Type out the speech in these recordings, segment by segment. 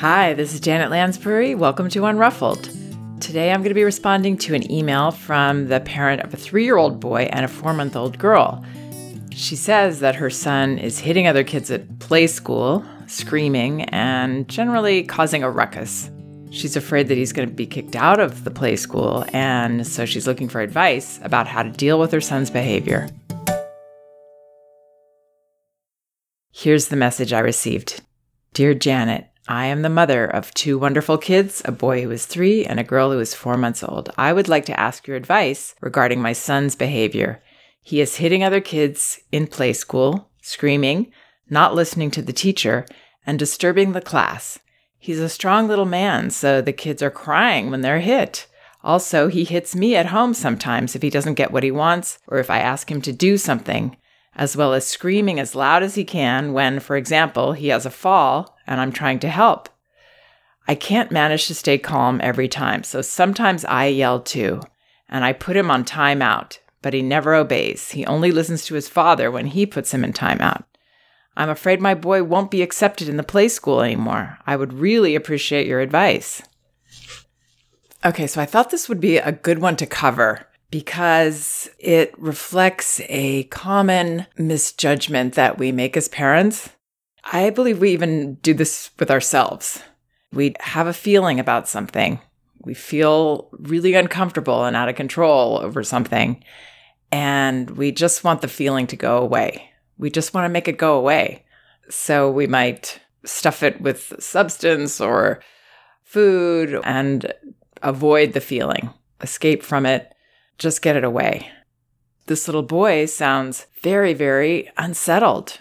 Hi, this is Janet Lansbury. Welcome to Unruffled. Today I'm going to be responding to an email from the parent of a three year old boy and a four month old girl. She says that her son is hitting other kids at play school, screaming, and generally causing a ruckus. She's afraid that he's going to be kicked out of the play school, and so she's looking for advice about how to deal with her son's behavior. Here's the message I received Dear Janet, I am the mother of two wonderful kids, a boy who is three and a girl who is four months old. I would like to ask your advice regarding my son's behavior. He is hitting other kids in play school, screaming, not listening to the teacher, and disturbing the class. He's a strong little man, so the kids are crying when they're hit. Also, he hits me at home sometimes if he doesn't get what he wants or if I ask him to do something, as well as screaming as loud as he can when, for example, he has a fall and I'm trying to help. I can't manage to stay calm every time, so sometimes I yell too, and I put him on timeout, but he never obeys. He only listens to his father when he puts him in timeout. I'm afraid my boy won't be accepted in the play school anymore. I would really appreciate your advice. Okay, so I thought this would be a good one to cover because it reflects a common misjudgment that we make as parents. I believe we even do this with ourselves. We have a feeling about something. We feel really uncomfortable and out of control over something, and we just want the feeling to go away we just want to make it go away. So we might stuff it with substance or food and avoid the feeling, escape from it, just get it away. This little boy sounds very, very unsettled.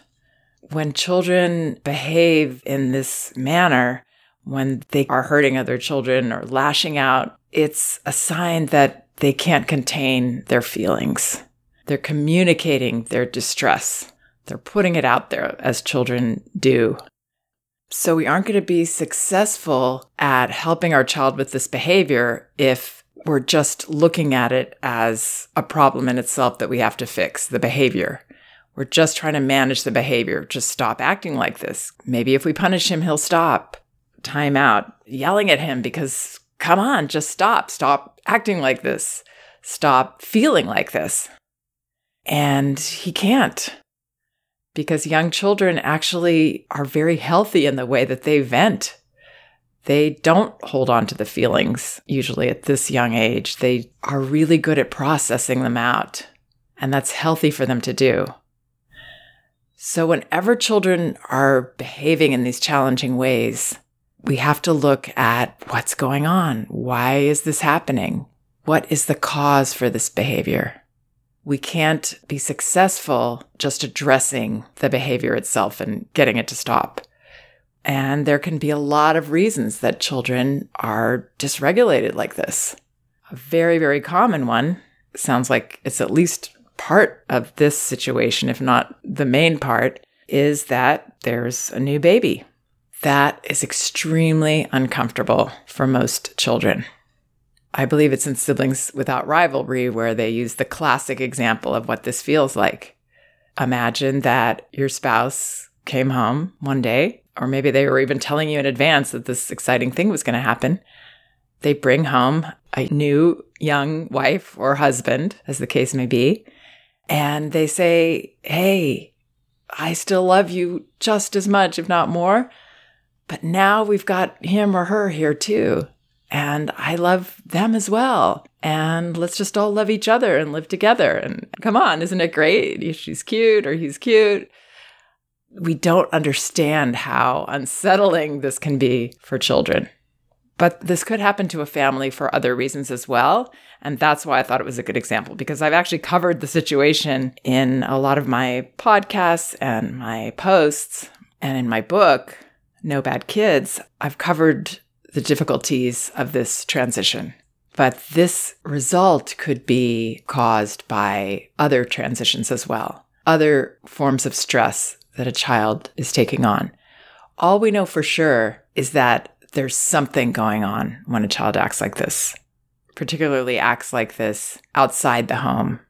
When children behave in this manner, when they are hurting other children or lashing out, it's a sign that they can't contain their feelings. They're communicating their distress. They're putting it out there as children do. So we aren't going to be successful at helping our child with this behavior if we're just looking at it as a problem in itself that we have to fix, the behavior. We're just trying to manage the behavior. Just stop acting like this. Maybe if we punish him, he'll stop. Time out. Yelling at him because, come on, just stop. Stop acting like this. Stop feeling like this. And he can't because young children actually are very healthy in the way that they vent. They don't hold on to the feelings usually at this young age. They are really good at processing them out, and that's healthy for them to do. So, whenever children are behaving in these challenging ways, we have to look at what's going on. Why is this happening? What is the cause for this behavior? we can't be successful just addressing the behavior itself and getting it to stop. And there can be a lot of reasons that children are dysregulated like this. A very, very common one sounds like it's at least part of this situation, if not the main part, is that there's a new baby. That is extremely uncomfortable for most children. I believe it's in Siblings Without Rivalry where they use the classic example of what this feels like. Imagine that your spouse came home one day, or maybe they were even telling you in advance that this exciting thing was going to happen. They bring home a new young wife or husband, as the case may be, and they say, Hey, I still love you just as much, if not more. But now we've got him or her here too and I love them as well. And let's just all love each other and live together. And come on, isn't it great? She's cute or he's cute. We don't understand how unsettling this can be for children. But this could happen to a family for other reasons as well. And that's why I thought it was a good example because I've actually covered the situation in a lot of my podcasts and my posts and in my book, No Bad Kids. I've covered the difficulties of this transition. But this result could be caused by other transitions as well, other forms of stress that a child is taking on. All we know for sure is that there's something going on when a child acts like this, particularly acts like this outside the home.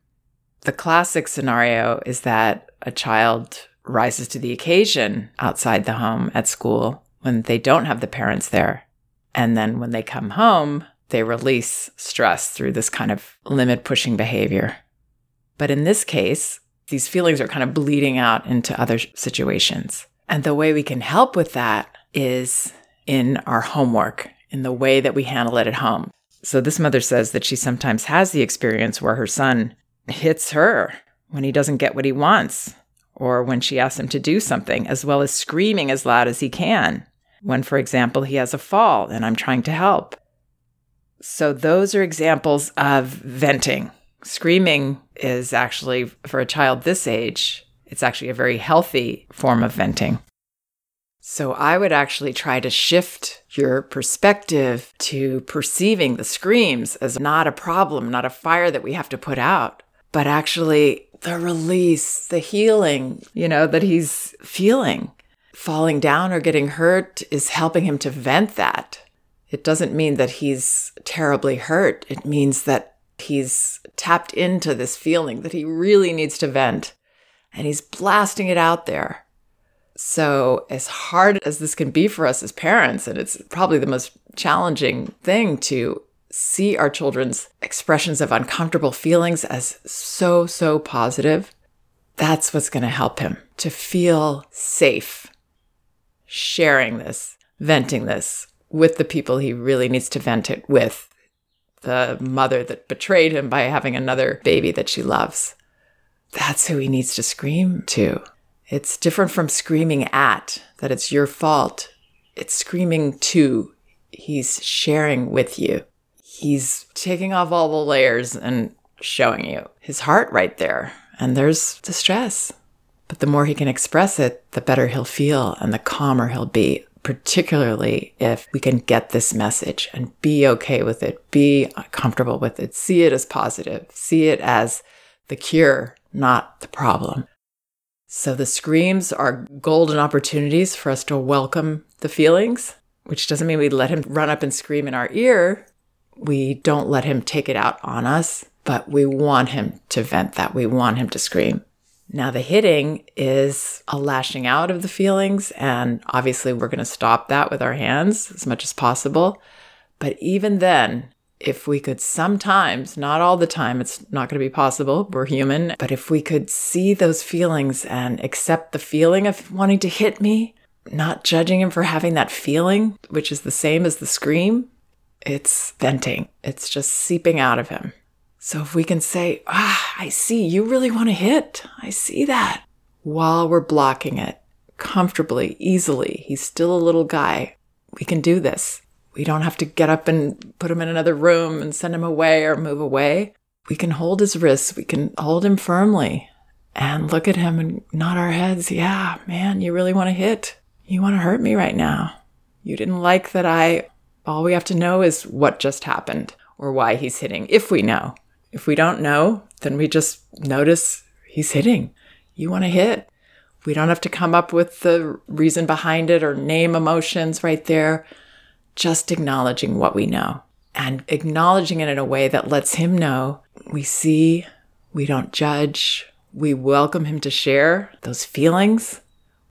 The classic scenario is that a child rises to the occasion outside the home at school when they don't have the parents there. And then when they come home, they release stress through this kind of limit pushing behavior. But in this case, these feelings are kind of bleeding out into other situations. And the way we can help with that is in our homework, in the way that we handle it at home. So this mother says that she sometimes has the experience where her son hits her when he doesn't get what he wants or when she asks him to do something, as well as screaming as loud as he can. When, for example, he has a fall and I'm trying to help. So, those are examples of venting. Screaming is actually, for a child this age, it's actually a very healthy form of venting. So, I would actually try to shift your perspective to perceiving the screams as not a problem, not a fire that we have to put out, but actually the release, the healing, you know, that he's feeling. Falling down or getting hurt is helping him to vent that. It doesn't mean that he's terribly hurt. It means that he's tapped into this feeling that he really needs to vent and he's blasting it out there. So, as hard as this can be for us as parents, and it's probably the most challenging thing to see our children's expressions of uncomfortable feelings as so, so positive, that's what's going to help him to feel safe sharing this, venting this with the people he really needs to vent it with. The mother that betrayed him by having another baby that she loves. That's who he needs to scream to. It's different from screaming at, that it's your fault. It's screaming to. He's sharing with you he's taking off all the layers and showing you his heart right there. And there's distress. But the more he can express it, the better he'll feel and the calmer he'll be, particularly if we can get this message and be okay with it, be comfortable with it, see it as positive, see it as the cure, not the problem. So the screams are golden opportunities for us to welcome the feelings, which doesn't mean we let him run up and scream in our ear. We don't let him take it out on us, but we want him to vent that. We want him to scream. Now, the hitting is a lashing out of the feelings, and obviously, we're going to stop that with our hands as much as possible. But even then, if we could sometimes, not all the time, it's not going to be possible, we're human, but if we could see those feelings and accept the feeling of wanting to hit me, not judging him for having that feeling, which is the same as the scream, it's venting, it's just seeping out of him. So if we can say, Ah, I see, you really want to hit. I see that. While we're blocking it comfortably, easily, he's still a little guy. We can do this. We don't have to get up and put him in another room and send him away or move away. We can hold his wrists, we can hold him firmly and look at him and nod our heads. Yeah, man, you really want to hit. You want to hurt me right now. You didn't like that I all we have to know is what just happened or why he's hitting, if we know. If we don't know, then we just notice he's hitting. You want to hit. We don't have to come up with the reason behind it or name emotions right there. Just acknowledging what we know and acknowledging it in a way that lets him know we see, we don't judge, we welcome him to share those feelings,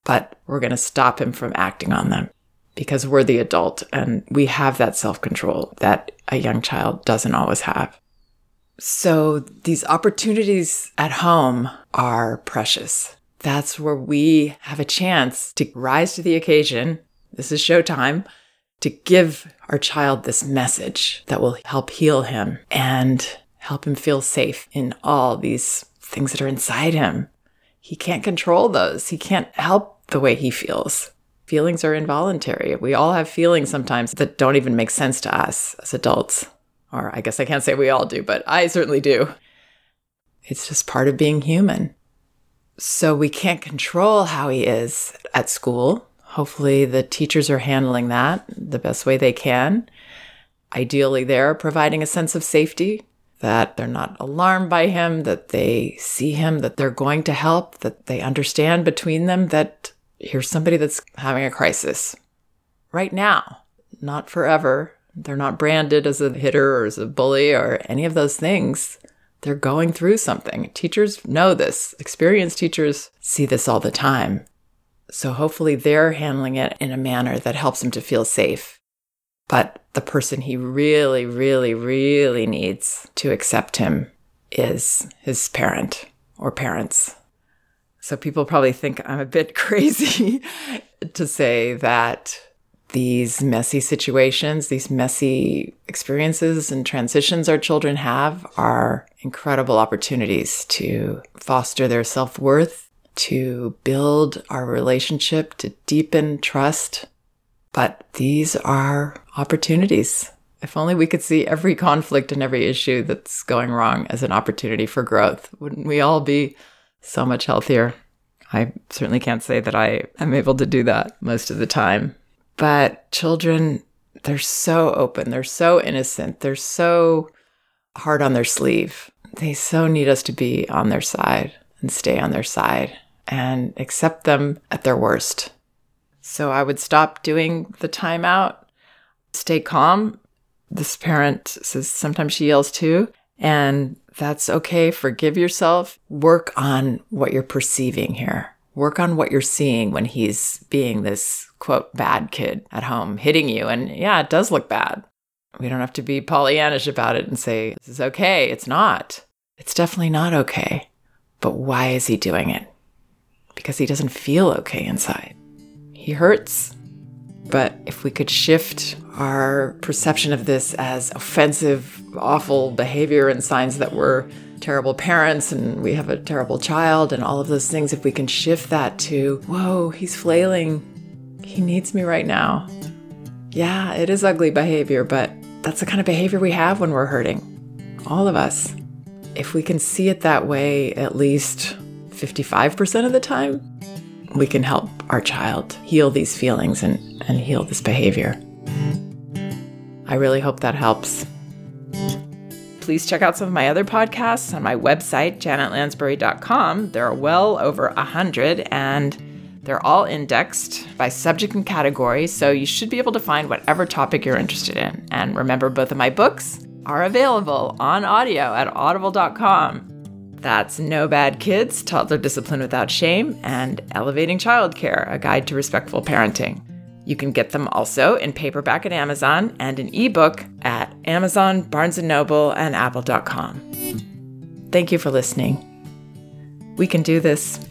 but we're going to stop him from acting on them because we're the adult and we have that self control that a young child doesn't always have. So these opportunities at home are precious. That's where we have a chance to rise to the occasion. This is showtime to give our child this message that will help heal him and help him feel safe in all these things that are inside him. He can't control those. He can't help the way he feels feelings are involuntary. We all have feelings sometimes that don't even make sense to us as adults. Or I guess I can't say we all do, but I certainly do. It's just part of being human. So we can't control how he is at school. Hopefully, the teachers are handling that the best way they can. Ideally, they're providing a sense of safety that they're not alarmed by him, that they see him, that they're going to help, that they understand between them that here's somebody that's having a crisis right now, not forever. They're not branded as a hitter or as a bully or any of those things. They're going through something. Teachers know this. Experienced teachers see this all the time. So hopefully they're handling it in a manner that helps him to feel safe. But the person he really, really, really needs to accept him is his parent or parents. So people probably think I'm a bit crazy to say that these messy situations, these messy experiences and transitions our children have are incredible opportunities to foster their self worth, to build our relationship, to deepen trust. But these are opportunities. If only we could see every conflict and every issue that's going wrong as an opportunity for growth, wouldn't we all be so much healthier? I certainly can't say that I am able to do that most of the time. But children, they're so open, they're so innocent, they're so hard on their sleeve. They so need us to be on their side and stay on their side and accept them at their worst. So I would stop doing the timeout, stay calm. This parent says sometimes she yells too, and that's okay. Forgive yourself. Work on what you're perceiving here. Work on what you're seeing when he's being this quote bad kid at home, hitting you. And yeah, it does look bad. We don't have to be Pollyannish about it and say, this is okay. It's not. It's definitely not okay. But why is he doing it? Because he doesn't feel okay inside. He hurts. But if we could shift our perception of this as offensive, awful behavior and signs that we're terrible parents and we have a terrible child and all of those things, if we can shift that to, whoa, he's flailing. He needs me right now. Yeah, it is ugly behavior, but that's the kind of behavior we have when we're hurting. All of us. If we can see it that way at least 55% of the time, we can help our child heal these feelings and, and heal this behavior. I really hope that helps. Please check out some of my other podcasts on my website, janetlansbury.com. There are well over a hundred and they're all indexed by subject and category, so you should be able to find whatever topic you're interested in. And remember, both of my books are available on audio at audible.com. That's No Bad Kids, Toddler Discipline Without Shame, and Elevating Childcare, A Guide to Respectful Parenting. You can get them also in paperback at Amazon and an ebook at Amazon, Barnes & Noble, and apple.com. Thank you for listening. We can do this.